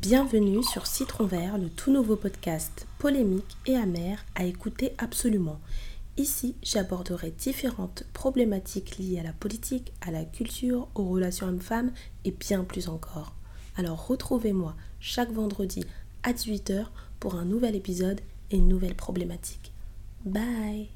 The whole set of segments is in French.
Bienvenue sur Citron Vert, le tout nouveau podcast polémique et amer à écouter absolument. Ici, j'aborderai différentes problématiques liées à la politique, à la culture, aux relations hommes-femmes et bien plus encore. Alors retrouvez-moi chaque vendredi à 18h pour un nouvel épisode et une nouvelle problématique. Bye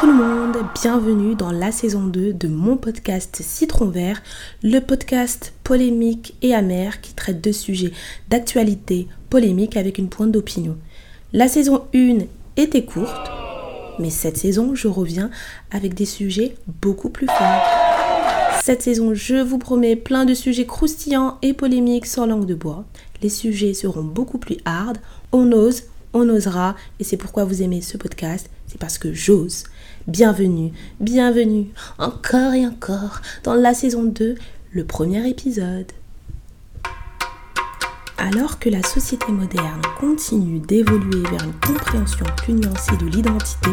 tout le monde, bienvenue dans la saison 2 de mon podcast Citron Vert, le podcast polémique et amer qui traite de sujets d'actualité polémique avec une pointe d'opinion. La saison 1 était courte, mais cette saison je reviens avec des sujets beaucoup plus forts. Cette saison, je vous promets plein de sujets croustillants et polémiques sans langue de bois. Les sujets seront beaucoup plus hard, on ose, on osera, et c'est pourquoi vous aimez ce podcast c'est parce que j'ose. Bienvenue, bienvenue, encore et encore, dans la saison 2, le premier épisode. Alors que la société moderne continue d'évoluer vers une compréhension plus nuancée de l'identité,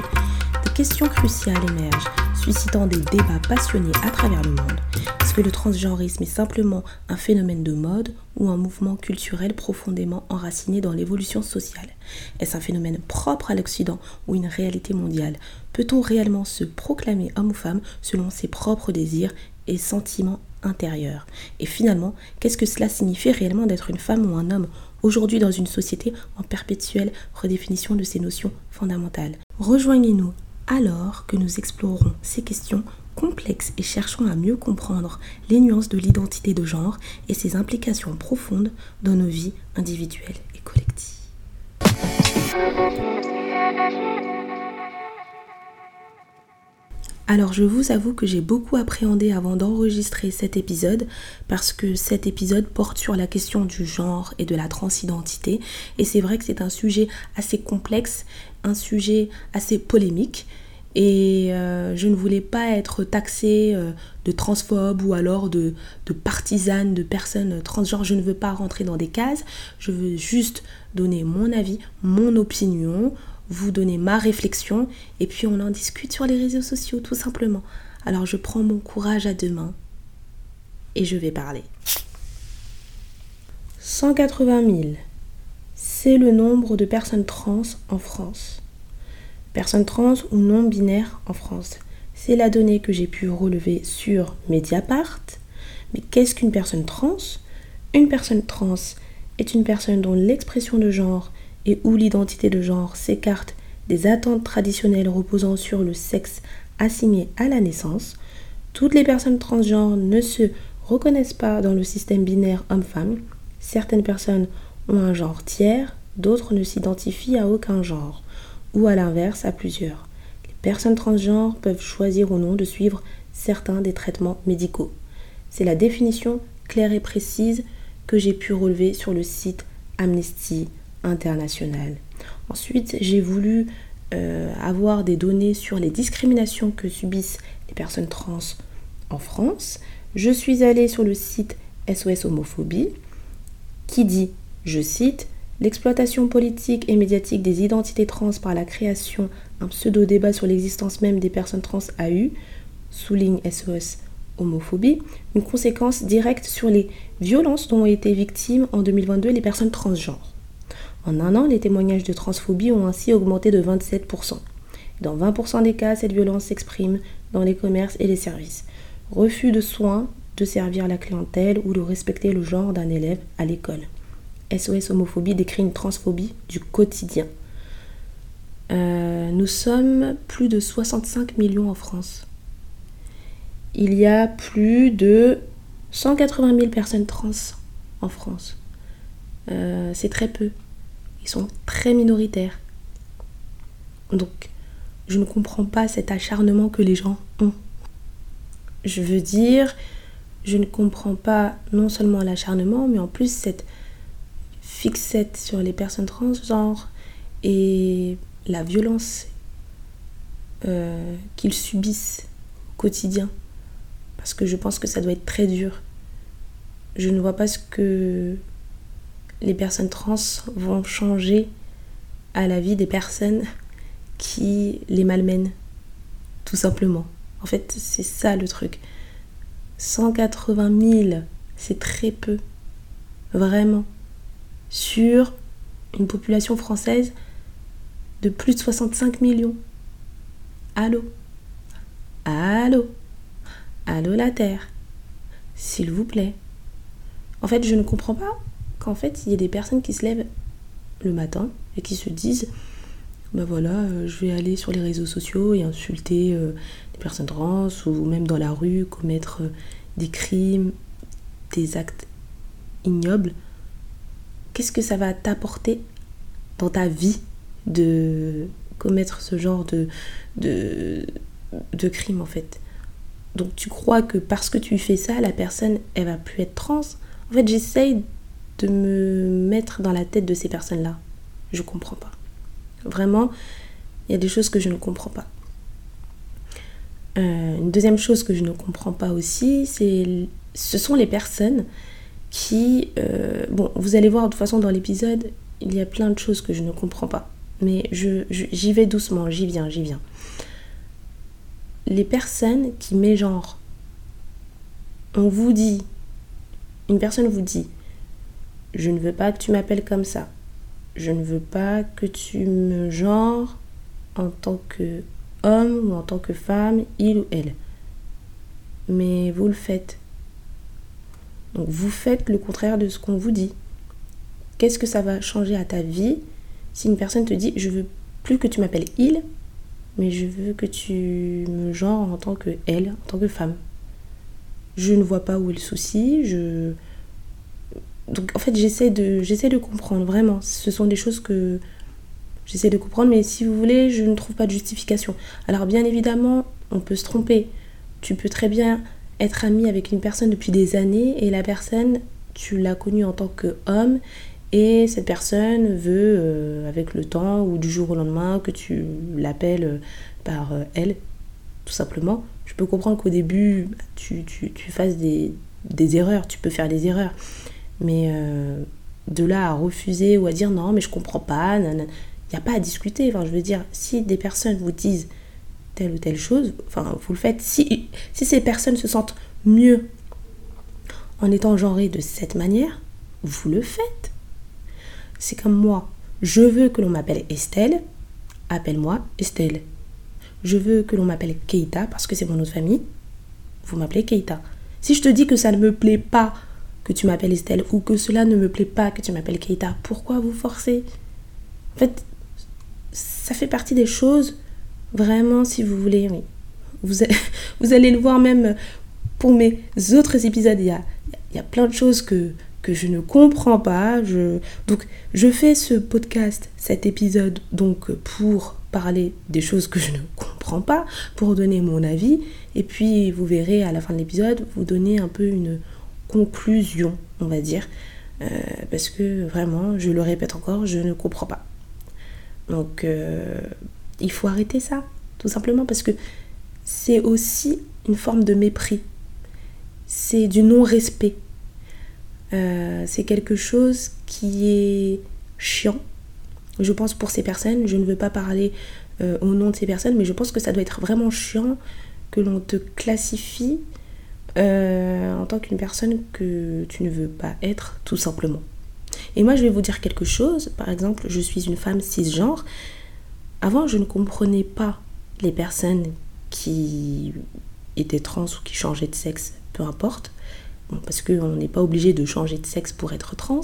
des questions cruciales émergent, suscitant des débats passionnés à travers le monde. Est-ce que le transgenrisme est simplement un phénomène de mode ou un mouvement culturel profondément enraciné dans l'évolution sociale? Est-ce un phénomène propre à l'Occident ou une réalité mondiale? Peut-on réellement se proclamer homme ou femme selon ses propres désirs et sentiments intérieurs? Et finalement, qu'est-ce que cela signifie réellement d'être une femme ou un homme aujourd'hui dans une société en perpétuelle redéfinition de ces notions fondamentales? Rejoignez-nous alors que nous explorerons ces questions complexes et cherchons à mieux comprendre les nuances de l'identité de genre et ses implications profondes dans nos vies individuelles et collectives. Alors je vous avoue que j'ai beaucoup appréhendé avant d'enregistrer cet épisode parce que cet épisode porte sur la question du genre et de la transidentité et c'est vrai que c'est un sujet assez complexe, un sujet assez polémique et euh, je ne voulais pas être taxée euh, de transphobe ou alors de, de, partisane de personnes transgenres. Je ne veux pas rentrer dans des cases. Je veux juste donner mon avis, mon opinion, vous donner ma réflexion et puis on en discute sur les réseaux sociaux tout simplement. Alors je prends mon courage à deux mains et je vais parler. 180 000, c'est le nombre de personnes trans en France personnes trans ou non binaires en France. C'est la donnée que j'ai pu relever sur Mediapart. Mais qu'est-ce qu'une personne trans? Une personne trans est une personne dont l'expression de genre et ou l'identité de genre s'écarte des attentes traditionnelles reposant sur le sexe assigné à la naissance. Toutes les personnes transgenres ne se reconnaissent pas dans le système binaire homme-femme. Certaines personnes ont un genre tiers, d'autres ne s'identifient à aucun genre ou à l'inverse à plusieurs. Les personnes transgenres peuvent choisir ou non de suivre certains des traitements médicaux. C'est la définition claire et précise que j'ai pu relever sur le site Amnesty International. Ensuite, j'ai voulu euh, avoir des données sur les discriminations que subissent les personnes trans en France. Je suis allée sur le site SOS Homophobie qui dit, je cite, L'exploitation politique et médiatique des identités trans par la création d'un pseudo-débat sur l'existence même des personnes trans a eu, souligne SOS homophobie, une conséquence directe sur les violences dont ont été victimes en 2022 les personnes transgenres. En un an, les témoignages de transphobie ont ainsi augmenté de 27%. Dans 20% des cas, cette violence s'exprime dans les commerces et les services. Refus de soins, de servir la clientèle ou de respecter le genre d'un élève à l'école. SOS homophobie décrit une transphobie du quotidien. Euh, nous sommes plus de 65 millions en France. Il y a plus de 180 000 personnes trans en France. Euh, c'est très peu. Ils sont très minoritaires. Donc, je ne comprends pas cet acharnement que les gens ont. Je veux dire, je ne comprends pas non seulement l'acharnement, mais en plus cette fixette sur les personnes transgenres et la violence euh, qu'ils subissent au quotidien. Parce que je pense que ça doit être très dur. Je ne vois pas ce que les personnes trans vont changer à la vie des personnes qui les malmènent, tout simplement. En fait, c'est ça le truc. 180 000, c'est très peu, vraiment, sur une population française de plus de 65 millions. Allô? Allô? Allô la Terre? S'il vous plaît. En fait, je ne comprends pas qu'en fait, il y ait des personnes qui se lèvent le matin et qui se disent ben voilà, euh, je vais aller sur les réseaux sociaux et insulter euh, des personnes trans ou même dans la rue commettre euh, des crimes, des actes ignobles. Qu'est-ce que ça va t'apporter dans ta vie de commettre ce genre de, de, de en fait? Donc tu crois que parce que tu fais ça, la personne, elle va plus être trans? En fait, j'essaye de me mettre dans la tête de ces personnes-là. Je comprends pas. Vraiment, il y a des choses que je ne comprends pas. Euh, une deuxième chose que je ne comprends pas aussi, c'est ce sont les personnes qui... Euh, bon, vous allez voir de toute façon dans l'épisode, il y a plein de choses que je ne comprends pas. Mais j'y je, j'y vais doucement, j'y viens, j'y viens. Les personnes qui mégenrent, on vous dit, une personne vous dit, je ne veux pas que tu m'appelles comme ça. Je ne veux pas que tu me genres en tant que homme ou en tant que femme, il ou elle. Mais vous le faites. Donc vous faites le contraire de ce qu'on vous dit. Qu'est-ce que ça va changer à ta vie si une personne te dit je veux plus que tu m'appelles il, mais je veux que tu me genres en tant que elle, en tant que femme? Je ne vois pas où est le souci, je donc en fait j'essaie de j'essaie de comprendre vraiment. Ce sont des choses que j'essaie de comprendre, mais si vous voulez, je ne trouve pas de justification. Alors bien évidemment, on peut se tromper. Tu peux très bien être ami avec une personne depuis des années et la personne, tu l'as connue en tant qu'homme et cette personne veut, euh, avec le temps ou du jour au lendemain, que tu l'appelles euh, par euh, elle, tout simplement. Je peux comprendre qu'au début, tu, fasses des, erreurs, tu peux faire des erreurs. Mais de là à refuser ou à dire non, mais je comprends pas, il n'y a pas à discuter. Enfin, je veux dire, si des personnes vous disent telle ou telle chose, enfin, vous le faites. Si, si ces personnes se sentent mieux en étant genrées de cette manière, vous le faites. C'est comme moi. Je veux que l'on m'appelle Estelle, appelle-moi Estelle. Je veux que l'on m'appelle Keita parce que c'est mon autre famille, vous m'appelez Keita. Si je te dis que ça ne me plaît pas que tu m'appelles Estelle ou que cela ne me plaît pas que tu m'appelles Keita, pourquoi vous forcer? En fait, ça fait partie des choses, vraiment, si vous voulez, oui. Vous, vous allez le voir même pour mes autres épisodes, il y a, il y a plein de choses que, que je ne comprends pas. Je, donc, je fais ce podcast, cet épisode, donc pour parler des choses que je ne comprends pas, pour donner mon avis. Et puis, vous verrez à la fin de l'épisode, vous donner un peu une conclusion, on va dire. Euh, parce que vraiment, je le répète encore, je ne comprends pas. Donc, euh, il faut arrêter ça, tout simplement, parce que c'est aussi une forme de mépris. C'est du non-respect euh, c'est quelque chose qui est chiant, je pense, pour ces personnes. Je ne veux pas parler au nom de ces personnes, mais je pense que ça doit être vraiment chiant que l'on te classifie euh, en tant qu'une personne que tu ne veux pas être, tout simplement. Et moi, je vais vous dire quelque chose. Par exemple, je suis une femme cisgenre. Avant, je ne comprenais pas les personnes qui étaient trans ou qui changeaient de sexe, peu importe parce qu'on n'est pas obligé de changer de sexe pour être trans,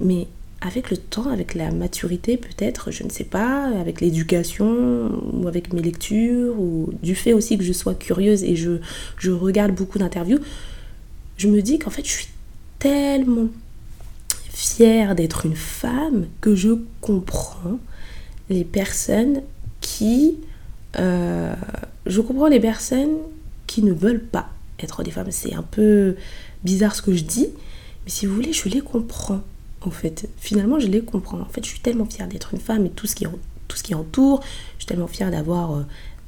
mais avec le temps, avec la maturité peut-être, je ne sais pas, avec l'éducation ou avec mes lectures ou du fait aussi que je sois curieuse et je, regarde beaucoup d'interviews, je me dis qu'en fait je suis tellement fière d'être une femme que je comprends les personnes qui... Euh, je comprends les personnes qui ne veulent pas être des femmes. C'est un peu bizarre ce que je dis, mais si vous voulez, je les comprends. En fait, finalement, je les comprends. En fait, je suis tellement fière d'être une femme et tout ce qui, tout ce qui entoure. Je suis tellement fière d'avoir euh,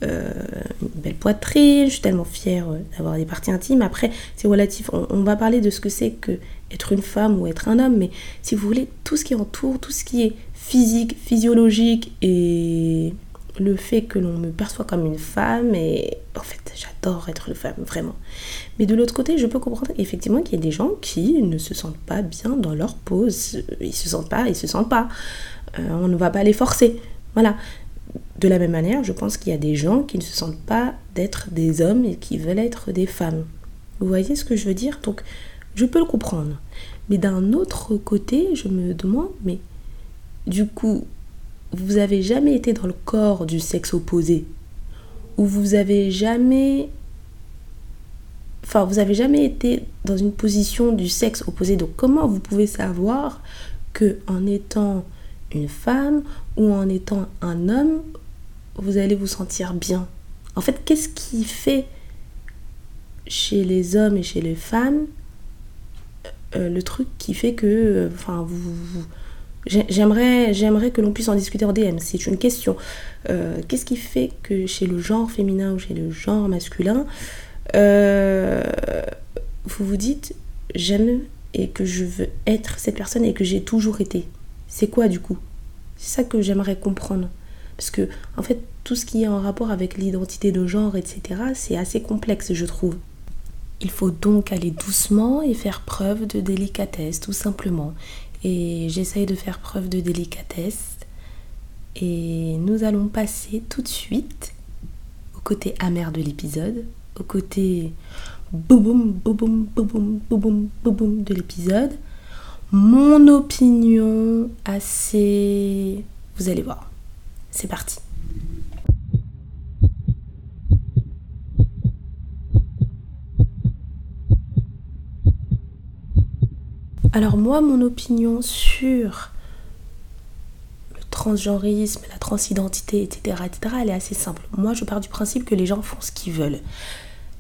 euh, une belle poitrine. Je suis tellement fière euh, d'avoir des parties intimes. Après, c'est relatif. On, va parler de ce que c'est que être une femme ou être un homme, mais si vous voulez, tout ce qui entoure, tout ce qui est physique, physiologique et le fait que l'on me perçoit comme une femme et en fait j'adore être une femme vraiment. Mais de l'autre côté je peux comprendre effectivement qu'il y a des gens qui ne se sentent pas bien dans leur pose. Ils se sentent pas ils se sentent pas. Euh, on ne va pas les forcer. Voilà. De la même manière je pense qu'il y a des gens qui ne se sentent pas d'être des hommes et qui veulent être des femmes. Vous voyez ce que je veux dire? Donc je peux le comprendre. Mais d'un autre côté je me demande mais du coup vous avez jamais été dans le corps du sexe opposé, ou vous avez jamais enfin vous avez jamais été dans une position du sexe opposé? Donc comment vous pouvez savoir que en étant une femme ou en étant un homme vous allez vous sentir bien? En fait qu'est-ce qui fait chez les hommes et chez les femmes euh, le truc qui fait que euh, enfin vous J'aimerais, j'aimerais que l'on puisse en discuter en DM. C'est une question. Euh, qu'est-ce qui fait que chez le genre féminin ou chez le genre masculin, euh, vous vous dites j'aime et que je veux être cette personne et que j'ai toujours été? C'est quoi du coup? C'est ça que j'aimerais comprendre. Parce que, en fait, tout ce qui est en rapport avec l'identité de genre, etc., c'est assez complexe, je trouve. Il faut donc aller doucement et faire preuve de délicatesse, tout simplement. Et j'essaye de faire preuve de délicatesse. Et nous allons passer tout de suite au côté amer de l'épisode, au côté boum boum boum boum boum de l'épisode. Mon opinion assez... Vous allez voir. C'est parti. Alors moi, mon opinion sur le transgenrisme, la transidentité, etc., etc., elle est assez simple. Moi, je pars du principe que les gens font ce qu'ils veulent.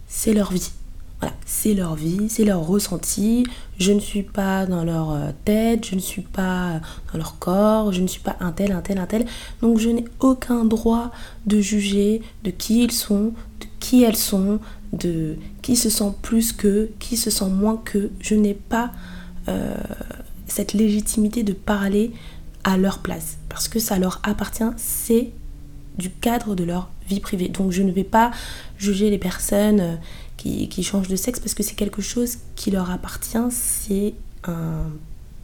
C'est leur vie. Voilà, c'est leur vie, c'est leur ressenti. Je ne suis pas dans leur euh, tête, je ne suis pas dans leur corps, je ne suis pas un tel, un tel, un tel. Donc je n'ai aucun droit de juger de qui ils sont, de qui elles sont, de qui se sent plus que, qui se sent moins que. Je n'ai pas euh, cette légitimité de parler à leur place. Parce que ça leur appartient, c'est du cadre de leur vie privée. Donc je ne vais pas juger les personnes euh, qui, qui changent de sexe parce que c'est quelque chose qui leur appartient, c'est un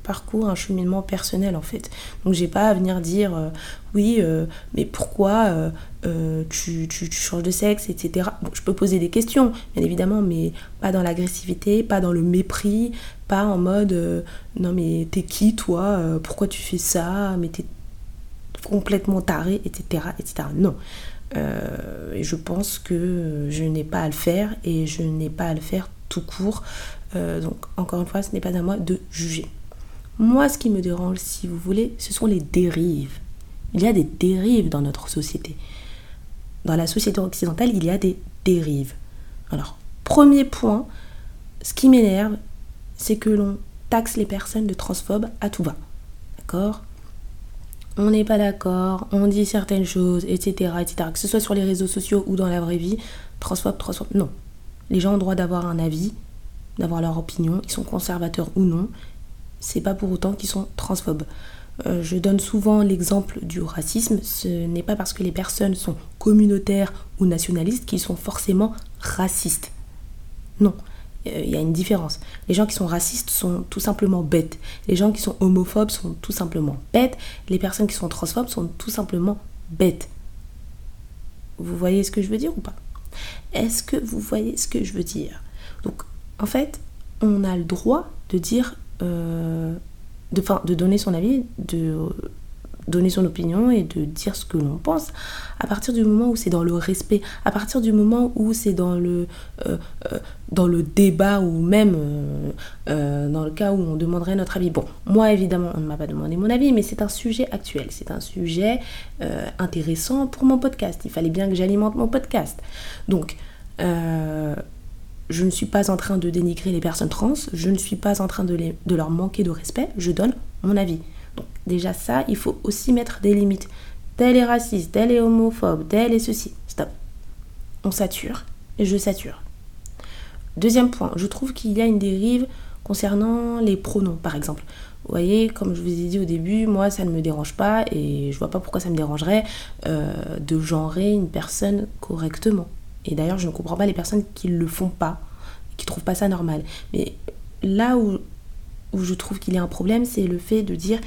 parcours, un cheminement personnel en fait. Donc j'ai pas à venir dire euh, oui, euh, mais pourquoi euh, tu, changes de sexe, etc. Je peux poser des questions, bien évidemment, mais pas dans l'agressivité, pas dans le mépris, pas en mode non mais t'es qui toi, pourquoi tu fais ça, mais t'es complètement taré, etc. etc. Non. je pense que je n'ai pas à le faire et je n'ai pas à le faire tout court. donc encore une fois, ce n'est pas à moi de juger. Moi, ce qui me dérange, si vous voulez, ce sont les dérives. Il y a des dérives dans notre société. Dans la société occidentale, il y a des dérives. Alors, premier point, ce qui m'énerve, c'est que l'on taxe les personnes de transphobes à tout va. D'accord? On n'est pas d'accord, on dit certaines choses, etc., etc. Que ce soit sur les réseaux sociaux ou dans la vraie vie, transphobe, transphobe, non. Les gens ont le droit d'avoir un avis, d'avoir leur opinion, ils sont conservateurs ou non, c'est pas pour autant qu'ils sont transphobes. Euh, je donne souvent l'exemple du racisme. Ce n'est pas parce que les personnes sont communautaires ou nationalistes qu'ils sont forcément racistes. Non, il y a une différence. Les gens qui sont racistes sont tout simplement bêtes. Les gens qui sont homophobes sont tout simplement bêtes. Les personnes qui sont transphobes sont tout simplement bêtes. Vous voyez ce que je veux dire ou pas? Est-ce que vous voyez ce que je veux dire? Donc, en fait, on a le droit de dire euh, de, donner son avis, de donner son opinion et de dire ce que l'on pense à partir du moment où c'est dans le respect à partir du moment où c'est dans le euh, euh, dans le débat ou même dans le cas où on demanderait notre avis. Bon moi évidemment on ne m'a pas demandé mon avis mais c'est un sujet actuel. C'est un sujet intéressant pour mon podcast. Il fallait bien que j'alimente mon podcast. Donc je ne suis pas en train de dénigrer les personnes trans, je ne suis pas en train de, leur manquer de respect, je donne mon avis. Donc déjà ça, il faut aussi mettre des limites. Tel est raciste, tel est homophobe, tel est ceci. Stop. On sature et je sature. Deuxième point, je trouve qu'il y a une dérive concernant les pronoms, par exemple. Vous voyez, comme je vous ai dit au début, moi, ça ne me dérange pas et je vois pas pourquoi ça me dérangerait euh, de genrer une personne correctement. Et d'ailleurs, je ne comprends pas les personnes qui ne le font pas, qui trouvent pas ça normal. Mais là où, où je trouve qu'il y a un problème, c'est le fait de dire,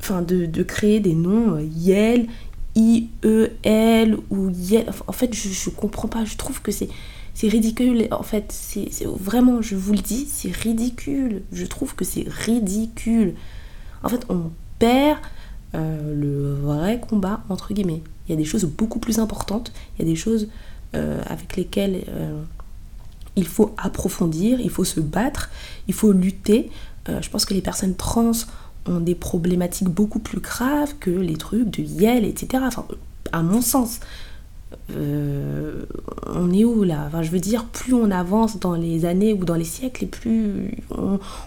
enfin, de, créer des noms euh, Yel, I-E-L ou Yel. En fait, je, je comprends pas. Je trouve que c'est c'est ridicule. En fait, c'est vraiment, je vous le dis, c'est ridicule. Je trouve que c'est ridicule. En fait, on perd euh, le vrai combat, entre guillemets. Il y a des choses beaucoup plus importantes. Il y a des choses avec lesquelles euh, il faut approfondir, il faut se battre, il faut lutter. je pense que les personnes trans ont des problématiques beaucoup plus graves que les trucs de Yale, etc. Enfin, à mon sens. Euh, on est où là? Enfin, Je veux dire, plus on avance dans les années ou dans les siècles, et plus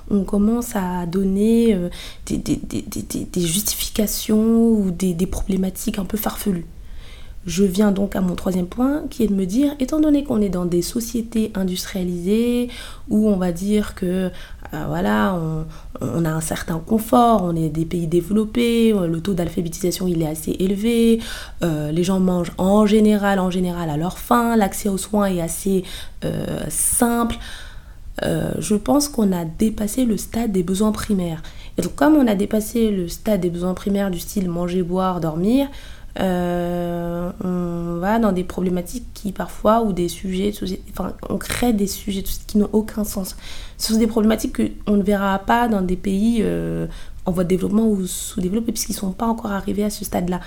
on, commence à donner euh, des, justifications ou des, problématiques un peu farfelues. Je viens donc à mon troisième point qui est de me dire, étant donné qu'on est dans des sociétés industrialisées où on va dire que euh, voilà, on, a un certain confort, on est des pays développés, euh, le taux d'alphabétisation il est assez élevé, euh, les gens mangent en général, en général à leur faim, l'accès aux soins est assez simple. je pense qu'on a dépassé le stade des besoins primaires. Et donc comme on a dépassé le stade des besoins primaires du style manger, boire, dormir, euh, on va dans des problématiques qui parfois, ou des sujets, enfin, on crée des sujets qui n'ont aucun sens. Ce sont des problématiques qu'on ne verra pas dans des pays euh, en voie de développement ou sous-développés, puisqu'ils ne sont pas encore arrivés à ce stade-là.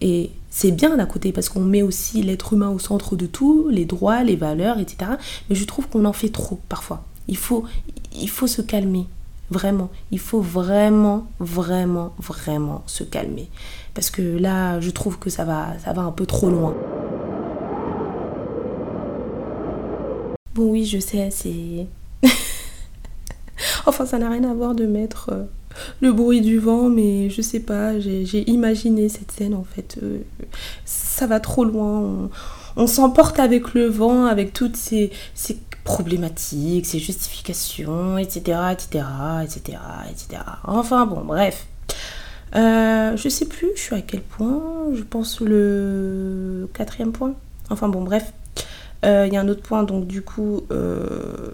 Et c'est bien d'un côté, parce qu'on met aussi l'être humain au centre de tout, les droits, les valeurs, etc. Mais je trouve qu'on en fait trop parfois. Il faut, il faut se calmer, vraiment. Il faut vraiment, vraiment, vraiment se calmer. Parce que là, je trouve que ça va, ça va un peu trop loin. Bon oui, je sais, c'est... enfin, ça n'a rien à voir de mettre euh, le bruit du vent, mais je sais pas, j'ai imaginé cette scène en fait. Euh, ça va trop loin, on, s'emporte avec le vent, avec toutes ces, ces problématiques, ces justifications, etc., etc., etc., etc. Enfin bon, bref. Euh, je sais plus, je suis à quel point. Je pense le quatrième point. Enfin bon, bref. Il euh, y a un autre point, donc du coup, euh,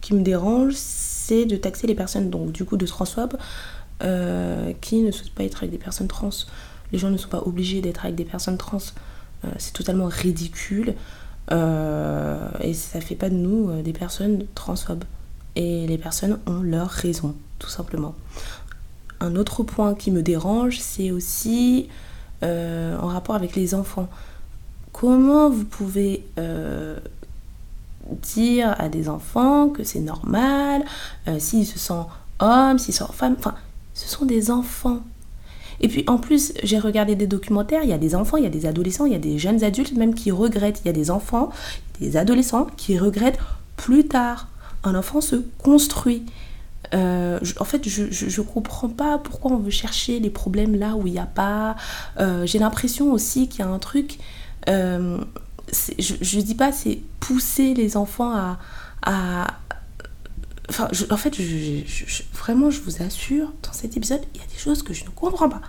qui me dérange, c'est de taxer les personnes, donc du coup, de transphobes, qui ne souhaitent pas être avec des personnes trans. Les gens ne sont pas obligés d'être avec des personnes trans. c'est totalement ridicule. Et ça fait pas de nous des personnes transphobes. Et les personnes ont leur raison, tout simplement un autre point qui me dérange, c'est aussi euh, en rapport avec les enfants. Comment vous pouvez euh, dire à des enfants que c'est normal, euh, s'ils se sentent hommes, s'ils se sentent femmes, enfin, ce sont des enfants. Et puis en plus, j'ai regardé des documentaires, il y a des enfants, il y a des adolescents, il y a des jeunes adultes même qui regrettent, il y a des enfants, des adolescents qui regrettent plus tard. Un enfant se construit. Euh, en fait, je, je, comprends pas pourquoi on veut chercher les problèmes là où il n'y a pas. Euh, j'ai l'impression aussi qu'il y a un truc. Euh, je, ne dis pas c'est pousser les enfants à. En fait, vraiment, je vous assure, dans cet épisode, il y a des choses que je ne comprends pas.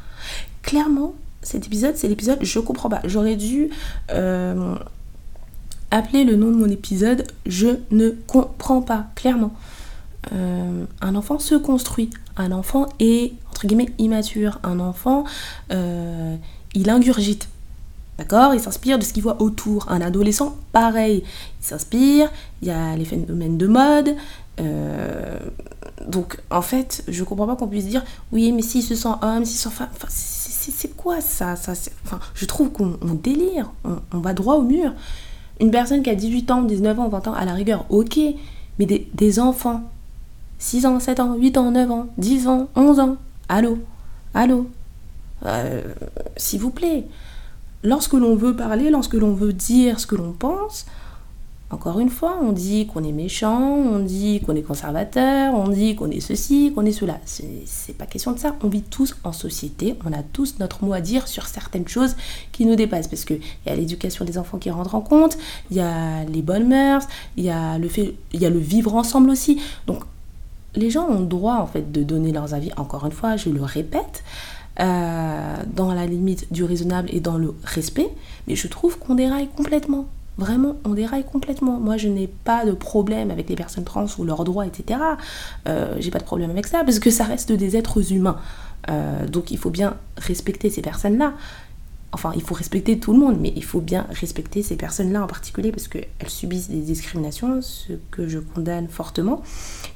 Clairement, cet épisode, c'est l'épisode je comprends pas. J'aurais dû appeler le nom de mon épisode Je ne comprends pas, clairement. Euh, un enfant se construit. Un enfant est, entre guillemets, immature. Un enfant, euh, il ingurgite. D'accord? Il s'inspire de ce qu'il voit autour. Un adolescent, pareil. Il s'inspire, il y a les phénomènes de mode. Euh, donc, en fait, je comprends pas qu'on puisse dire oui, mais s'il se sent homme, s'il se sent femme. c'est quoi ça, Je trouve qu'on délire. On, va droit au mur. Une personne qui a 18 ans, 19 ans, 20 ans, à la rigueur, ok. Mais des, des enfants 6 ans, 7 ans, 8 ans, 9 ans, 10 ans, 11 ans. Allô Allô euh, S'il vous plaît. Lorsque l'on veut parler, lorsque l'on veut dire ce que l'on pense, encore une fois, on dit qu'on est méchant, on dit qu'on est conservateur, on dit qu'on est ceci, qu'on est cela. C'est pas question de ça. On vit tous en société, on a tous notre mot à dire sur certaines choses qui nous dépassent. Parce qu'il y a l'éducation des enfants qui rentre en compte, il y a les bonnes mœurs, il y a le, y a le vivre ensemble aussi. Donc les gens ont le droit en fait de donner leurs avis. Encore une fois, je le répète, euh, dans la limite du raisonnable et dans le respect, mais je trouve qu'on déraille complètement. Vraiment, on déraille complètement. Moi, je n'ai pas de problème avec les personnes trans ou leurs droits, etc. Euh, j'ai pas de problème avec ça parce que ça reste des êtres humains. Euh, donc, il faut bien respecter ces personnes-là. Enfin, il faut respecter tout le monde, mais il faut bien respecter ces personnes-là en particulier parce qu'elles subissent des discriminations, ce que je condamne fortement.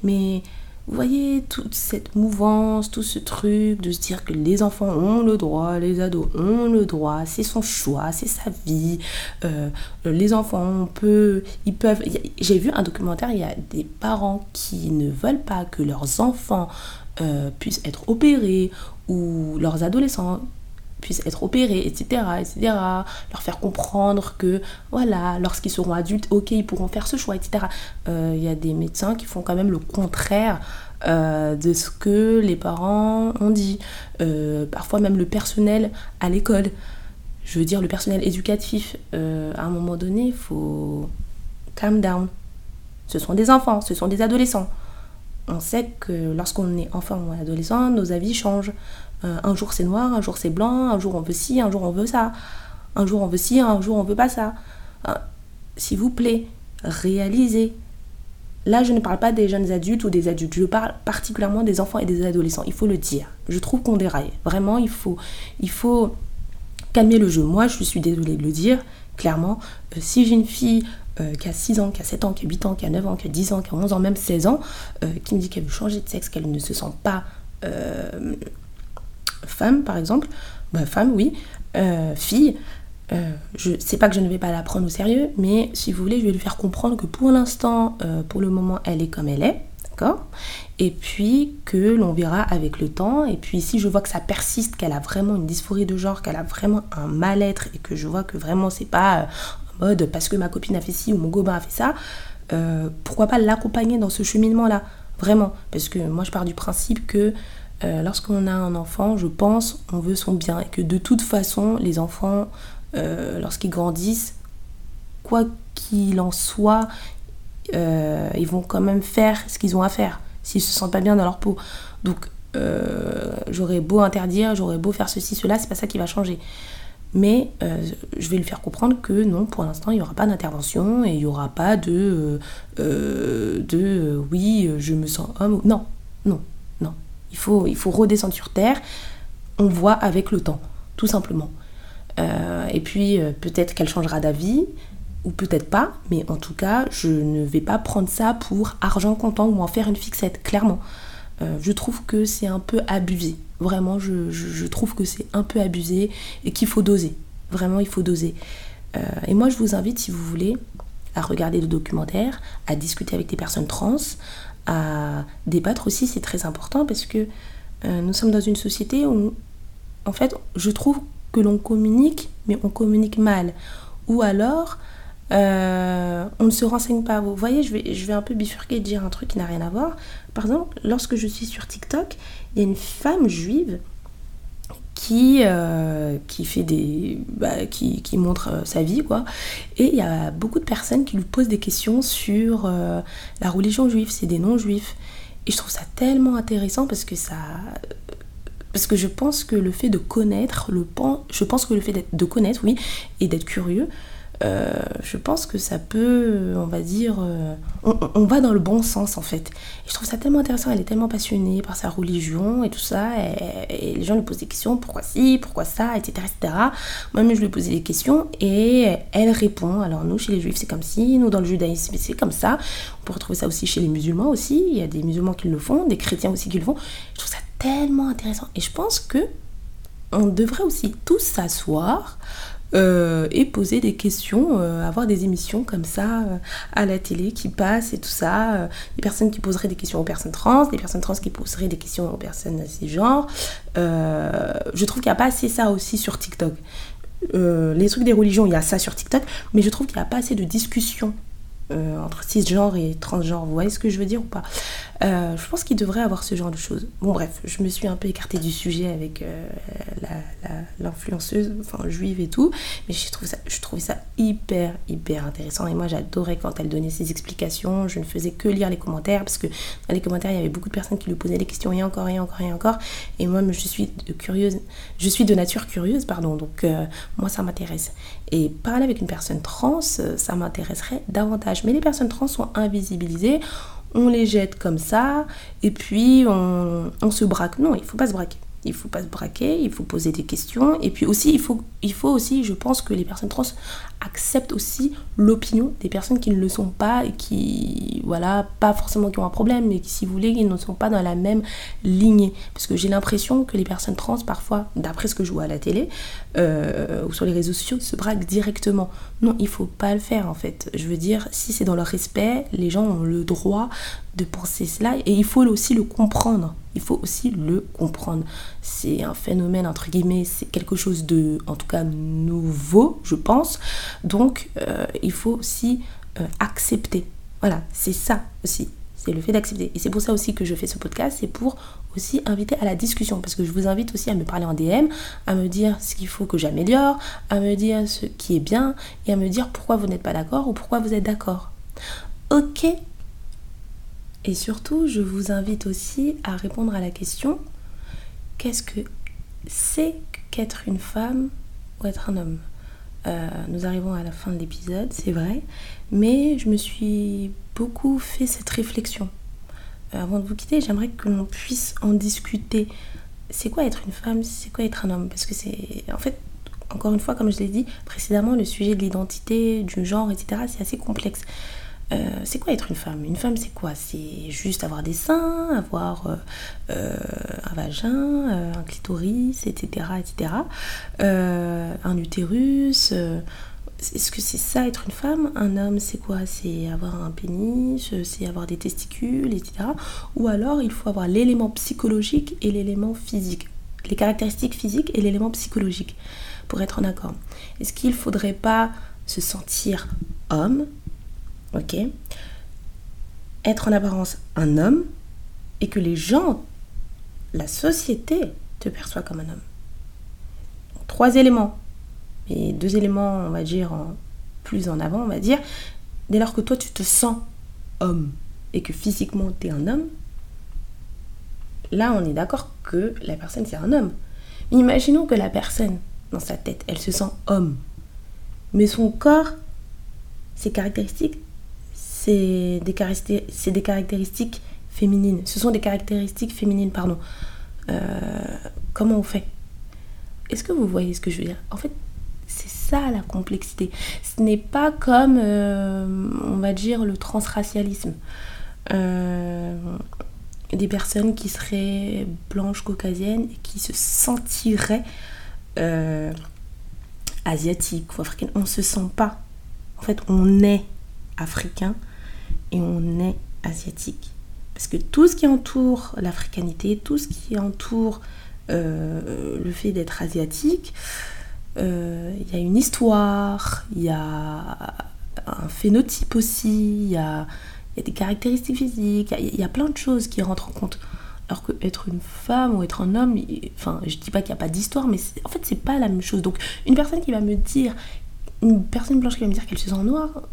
Mais vous voyez toute cette mouvance, tout ce truc de se dire que les enfants ont le droit, les ados ont le droit, c'est son choix, c'est sa vie. Euh, les enfants, on peut, ils peuvent. J'ai vu un documentaire, il y a des parents qui ne veulent pas que leurs enfants euh, puissent être opérés ou leurs adolescents puissent être opérés, etc., etc., leur faire comprendre que, voilà, lorsqu'ils seront adultes, ok, ils pourront faire ce choix, etc. Euh, il y a des médecins qui font quand même le contraire euh, de ce que les parents ont dit. Euh, parfois même le personnel à l'école. Je veux dire, le personnel éducatif, à un moment donné, il faut calm down. Ce sont des enfants, ce sont des adolescents. On sait que lorsqu'on est enfant ou adolescent, nos avis changent. Euh, un jour c'est noir, un jour c'est blanc, un jour on veut ci, un jour on veut ça. Un jour on veut ci, un jour on veut pas ça. Euh, s'il vous plaît, réalisez. Là, je ne parle pas des jeunes adultes ou des adultes, je parle particulièrement des enfants et des adolescents. Il faut le dire. Je trouve qu'on déraille. Vraiment, il faut, calmer le jeu. Moi, je suis désolée de le dire, clairement. Euh, si j'ai une fille qui a 6 ans, qui a 7 ans, qui a 8 ans, qui a 9 ans, qui a 10 ans, qui a 11 ans, même 16 ans, qui me dit qu'elle veut changer de sexe, qu'elle ne se sent pas femme, par exemple, bah, femme, oui, euh, fille, euh, je sais pas que je ne vais pas la prendre au sérieux, mais si vous voulez, je vais lui faire comprendre que pour l'instant, euh, pour le moment, elle est comme elle est, d'accord? Et puis que l'on verra avec le temps. Et puis si je vois que ça persiste, qu'elle a vraiment une dysphorie de genre, qu'elle a vraiment un mal-être et que je vois que vraiment c'est pas en mode parce que ma copine a fait ci ou mon gobain a fait ça, pourquoi pas l'accompagner dans ce cheminement-là? Vraiment, parce que moi je pars du principe que euh, lorsqu'on a un enfant, je pense, on veut son bien et que de toute façon, les enfants, euh, lorsqu'ils grandissent, quoi qu'il en soit, euh, ils vont quand même faire ce qu'ils ont à faire s'ils se sentent pas bien dans leur peau. Donc, j'aurais beau interdire, j'aurais beau faire ceci, cela, c'est pas ça qui va changer. Mais je vais lui faire comprendre que non, pour l'instant, il n'y aura pas d'intervention et il n'y aura pas de, de oui, je me sens homme. Non, non, il faut, il redescendre sur Terre. On voit avec le temps, tout simplement. Euh, et puis euh, peut-être qu'elle changera d'avis, ou peut-être pas, mais en tout cas, je ne vais pas prendre ça pour argent comptant ou en faire une fixette, clairement. Euh, je trouve que c'est un peu abusé. Vraiment, je, trouve que c'est un peu abusé et qu'il faut doser. Vraiment, il faut doser. et moi, je vous invite, si vous voulez, à regarder le documentaire, à discuter avec des personnes trans, à débattre aussi, c'est très important parce que euh, nous sommes dans une société où, en fait, je trouve que l'on communique, mais on communique mal. Ou alors, euh, on ne se renseigne pas. Vous voyez, je vais, je vais un peu bifurquer et dire un truc qui n'a rien à voir. Par exemple, lorsque je suis sur TikTok, il y a une femme juive qui, euh, qui fait des bah, qui, montre euh, sa vie quoi. Et il y a beaucoup de personnes qui lui posent des questions sur euh, la religion juive c'est des non juifs et je trouve ça tellement intéressant parce que ça parce que je pense que le fait de connaître le je pense que le fait de connaître oui et d'être curieux euh, je pense que ça peut, on va dire, euh, on, va dans le bon sens en fait. Et je trouve ça tellement intéressant, elle est tellement passionnée par sa religion et tout ça, et, les gens lui posent des questions, pourquoi ci, pourquoi ça, etc. etc. Moi-même je lui posais des questions et elle répond. Alors nous chez les juifs c'est comme si, nous dans le judaïsme c'est comme ça. On peut retrouver ça aussi chez les musulmans aussi, il y a des musulmans qui le font, des chrétiens aussi qui le font. Je trouve ça tellement intéressant et je pense que on devrait aussi tous s'asseoir euh, et poser des questions, euh, avoir des émissions comme ça euh, à la télé qui passent et tout ça. des personnes qui poseraient des questions aux personnes trans, des personnes trans qui poseraient des questions aux personnes de genre. je trouve qu'il n'y a pas assez ça aussi sur TikTok. les trucs des religions, il y a ça sur TikTok, mais je trouve qu'il n'y a pas assez de discussion euh, entre cisgenre et transgenre. Vous voyez ce que je veux dire ou pas? Euh, Je pense qu'il devrait avoir ce genre de choses. Bon, bref, je me suis un peu écartée du sujet avec euh, l'influenceuse, enfin juive et tout, mais je trouvais, ça, je trouvais ça hyper, hyper intéressant. Et moi, j'adorais quand elle donnait ses explications. Je ne faisais que lire les commentaires parce que dans les commentaires, il y avait beaucoup de personnes qui lui posaient des questions et encore, et encore, et encore. Et moi, je suis de curieuse, je suis de nature curieuse, pardon, donc moi, ça m'intéresse. Et parler avec une personne trans, ça m'intéresserait davantage mais les personnes trans sont invisibilisées, on les jette comme ça, et puis on, se braque. Non, il ne faut pas se braquer il faut pas se braquer, il faut poser des questions. Et puis aussi, il faut, il faut aussi, je pense que les personnes trans acceptent aussi l'opinion des personnes qui ne le sont pas et qui, voilà, pas forcément qui ont un problème, mais qui, si vous voulez, ils ne sont pas dans la même lignée. Parce que j'ai l'impression que les personnes trans, parfois, d'après ce que je vois à la télé euh, ou sur les réseaux sociaux, se braquent directement. Non, il faut pas le faire en fait. Je veux dire, si c'est dans leur respect, les gens ont le droit de penser cela et il faut aussi le comprendre. Il faut aussi le comprendre. C'est un phénomène, entre guillemets, c'est quelque chose de, en tout cas, nouveau, je pense. Donc, euh, il faut aussi euh, accepter. Voilà, c'est ça aussi. C'est le fait d'accepter. Et c'est pour ça aussi que je fais ce podcast, c'est pour aussi inviter à la discussion. Parce que je vous invite aussi à me parler en DM, à me dire ce qu'il faut que j'améliore, à me dire ce qui est bien, et à me dire pourquoi vous n'êtes pas d'accord ou pourquoi vous êtes d'accord. Ok? Et surtout, je vous invite aussi à répondre à la question qu'est-ce que c'est qu'être une femme ou être un homme? Euh, Nous arrivons à la fin de l'épisode, c'est vrai, mais je me suis beaucoup fait cette réflexion. Euh, avant de vous quitter, j'aimerais que l'on puisse en discuter. C'est quoi être une femme? C'est quoi être un homme? Parce que c'est. En fait, encore une fois, comme je l'ai dit précédemment, le sujet de l'identité, du genre, etc., c'est assez complexe. Euh, c'est quoi être une femme? Une femme, c'est quoi? C'est juste avoir des seins, avoir euh, un vagin, un clitoris, etc. etc. un utérus. Est-ce que c'est ça être une femme? Un homme, c'est quoi? C'est avoir un pénis, c'est avoir des testicules, etc. Ou alors, il faut avoir l'élément psychologique et l'élément physique. Les caractéristiques physiques et l'élément psychologique pour être en accord. Est-ce qu'il ne faudrait pas se sentir homme? Ok Être en apparence un homme et que les gens, la société, te perçoit comme un homme. trois éléments. Et deux éléments, on va dire, plus en avant, on va dire. Dès lors que toi, tu te sens homme et que physiquement, tu es un homme, là, on est d'accord que la personne, c'est un homme. imaginons que la personne, dans sa tête, elle se sent homme. Mais son corps, ses caractéristiques, c'est des, des, caractéristiques féminines. Ce sont des caractéristiques féminines, pardon. Euh, comment on fait? Est-ce que vous voyez ce que je veux dire? En fait, c'est ça la complexité. Ce n'est pas comme, euh, on va dire, le transracialisme. Euh, des personnes qui seraient blanches caucasiennes et qui se sentiraient asiatiques ou africaines. On ne se sent pas. En fait, on est africain et on est asiatique. Parce que tout ce qui entoure l'africanité, tout ce qui entoure euh, le fait d'être asiatique, euh, il y a une histoire, il y a un phénotype aussi, il y a, des caractéristiques physiques, il y, a plein de choses qui rentrent en compte. Alors que être une femme ou être un homme, enfin, je dis pas qu'il n'y a pas d'histoire, mais en fait, c'est pas la même chose. Donc, une personne qui va me dire, une personne blanche qui va me dire qu'elle se sent noire,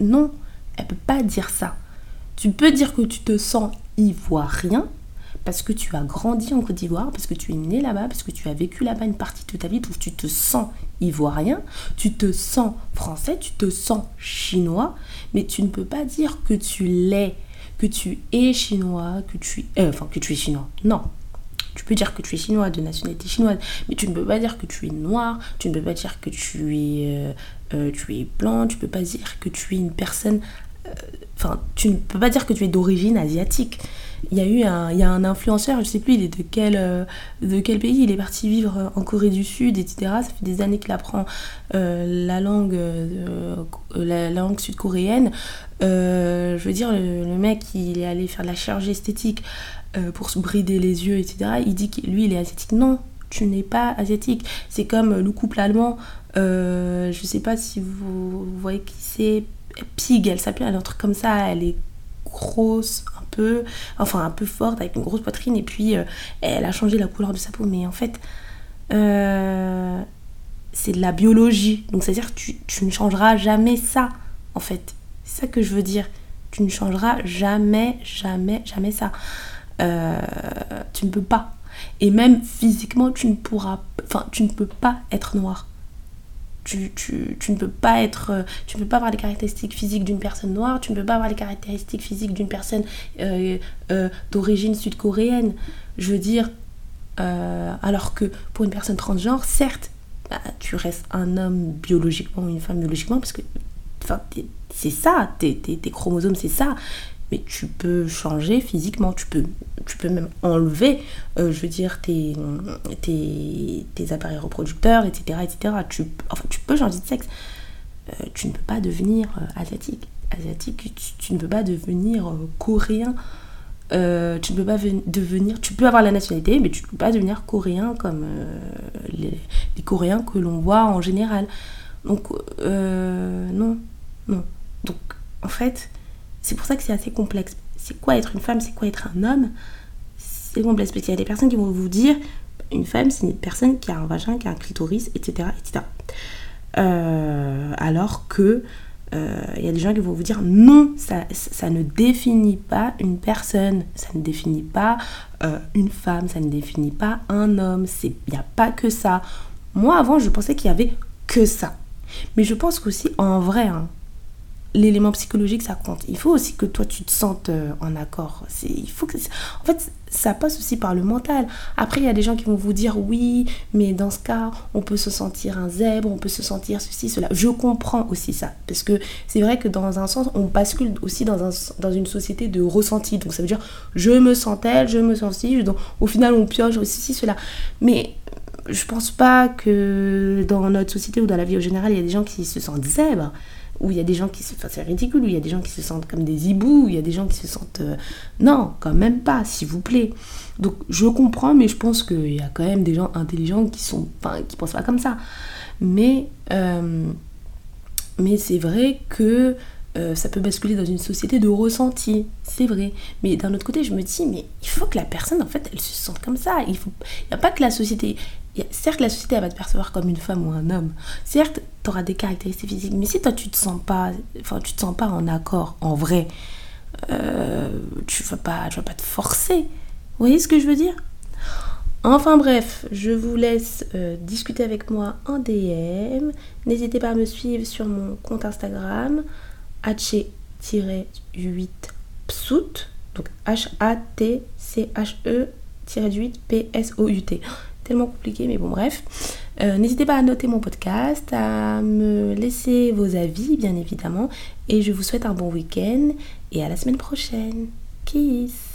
non, elle peut pas dire ça. Tu peux dire que tu te sens ivoirien parce que tu as grandi en Côte d'Ivoire, parce que tu es né là-bas, parce que tu as vécu là-bas une partie de ta vie, donc tu te sens ivoirien, tu te sens français, tu te sens chinois, mais tu ne peux pas dire que tu l'es, que tu es chinois, que tu euh, enfin que tu es chinois. Non. Tu peux dire que tu es chinois, de nationalité chinoise, mais tu ne peux pas dire que tu es noir, tu ne peux pas dire que tu es, euh, euh, tu es blanc, tu ne peux pas dire que tu es une personne Enfin, tu ne peux pas dire que tu es d'origine asiatique. Il y a eu un, il y a un influenceur, je sais plus, il est de quel, euh, de quel pays, il est parti vivre en Corée du Sud, etc. Ça fait des années qu'il apprend euh, la langue, euh, la, langue sud-coréenne. je veux dire, le, mec, il est allé faire de la chirurgie esthétique pour se brider les yeux, etc. Il dit que lui, il est asiatique. Non, tu n'es pas asiatique. C'est comme le couple allemand. je sais pas si vous voyez qui c'est Pig, elle s'appelle un truc comme ça, elle est grosse, enfin un peu forte, avec une grosse poitrine, et puis euh, elle a changé la couleur de sa peau. Mais en fait, euh, c'est de la biologie. Donc c'est-à-dire que tu, tu, ne changeras jamais ça, en fait. C'est ça que je veux dire. Tu ne changeras jamais, jamais, jamais ça. Euh, tu ne peux pas. Et même physiquement, tu ne pourras, enfin, tu ne peux pas être noir. Tu, tu, tu, ne peux pas être euh, tu ne peux pas avoir les caractéristiques physiques d'une personne noire tu ne peux pas avoir les caractéristiques physiques d'une personne euh, d'origine sud-coréenne. Je veux dire alors que pour une personne transgenre certes bah, tu restes un homme biologiquement ou une femme biologiquement parce que c'est ça tes, tes, tes chromosomes c'est ça mais tu peux changer physiquement, tu peux, tu peux même enlever, euh, je veux dire, tes, tes, appareils reproducteurs, etc. etc. Tu, enfin, tu peux changer de sexe. Euh, tu ne peux pas devenir euh, asiatique. Asiatique, tu, ne peux pas devenir coréen. tu ne peux pas devenir. Tu peux avoir la nationalité, mais tu ne peux pas devenir coréen comme les, les, Coréens que l'on voit en général. Donc, non, non. Donc, en fait, c'est pour ça que c'est assez complexe. C'est quoi être une femme C'est quoi être un homme? C'est complexe parce qu'il y a des personnes qui vont vous dire une femme, c'est une personne qui a un vagin, qui a un clitoris, etc. etc. Euh, alors que euh, il y a des gens qui vont vous dire non, ça, ça, ne définit pas une personne, ça ne définit pas euh, une femme, ça ne définit pas un homme, il n'y a pas que ça. Moi avant je pensais qu'il y avait que ça. Mais je pense qu'aussi en vrai, hein, l'élément psychologique, ça compte. Il faut aussi que toi, tu te sentes euh, en accord. Il faut que, en fait, ça passe aussi par le mental. Après, il y a des gens qui vont vous dire oui, mais dans ce cas, on peut se sentir un zèbre, on peut se sentir ceci, cela. Je comprends aussi ça. Parce que c'est vrai que dans un sens, on bascule aussi dans, un, dans une société de ressenti. Donc ça veut dire, je me sens tel, je me sens ci. Donc au final, on pioche aussi cela. Mais je pense pas que dans notre société ou dans la vie au général, il y a des gens qui se sentent zèbres où il y a des gens qui se... Enfin, c'est ridicule, où il y a des gens qui se sentent comme des hiboux, où il y a des gens qui se sentent... Euh, non, quand même pas, s'il vous plaît. Donc, je comprends, mais je pense qu'il y a quand même des gens intelligents qui sont... Enfin, qui pensent pas comme ça. Mais... Euh, mais c'est vrai que euh, ça peut basculer dans une société de ressenti, c'est vrai. Mais d'un autre côté, je me dis, mais il faut que la personne, en fait, elle se sente comme ça. Il faut, il n'y a pas que la société certes, la société elle va te percevoir comme une femme ou un homme. Certes, tu auras des caractéristiques physiques, mais si toi tu te sens pas, enfin tu te sens pas en accord, en vrai, euh, tu vas vas pas te forcer. Vous voyez ce que je veux dire? Enfin bref, je vous laisse euh, discuter avec moi en DM. N'hésitez pas à me suivre sur mon compte Instagram, h 8 psout donc H-A-T-C-H-E-8 P-S-O-U-T tellement compliqué, mais bon, bref. Euh, n'hésitez pas à noter mon podcast, à me laisser vos avis, bien évidemment. Et je vous souhaite un bon week-end et à la semaine prochaine. Kiss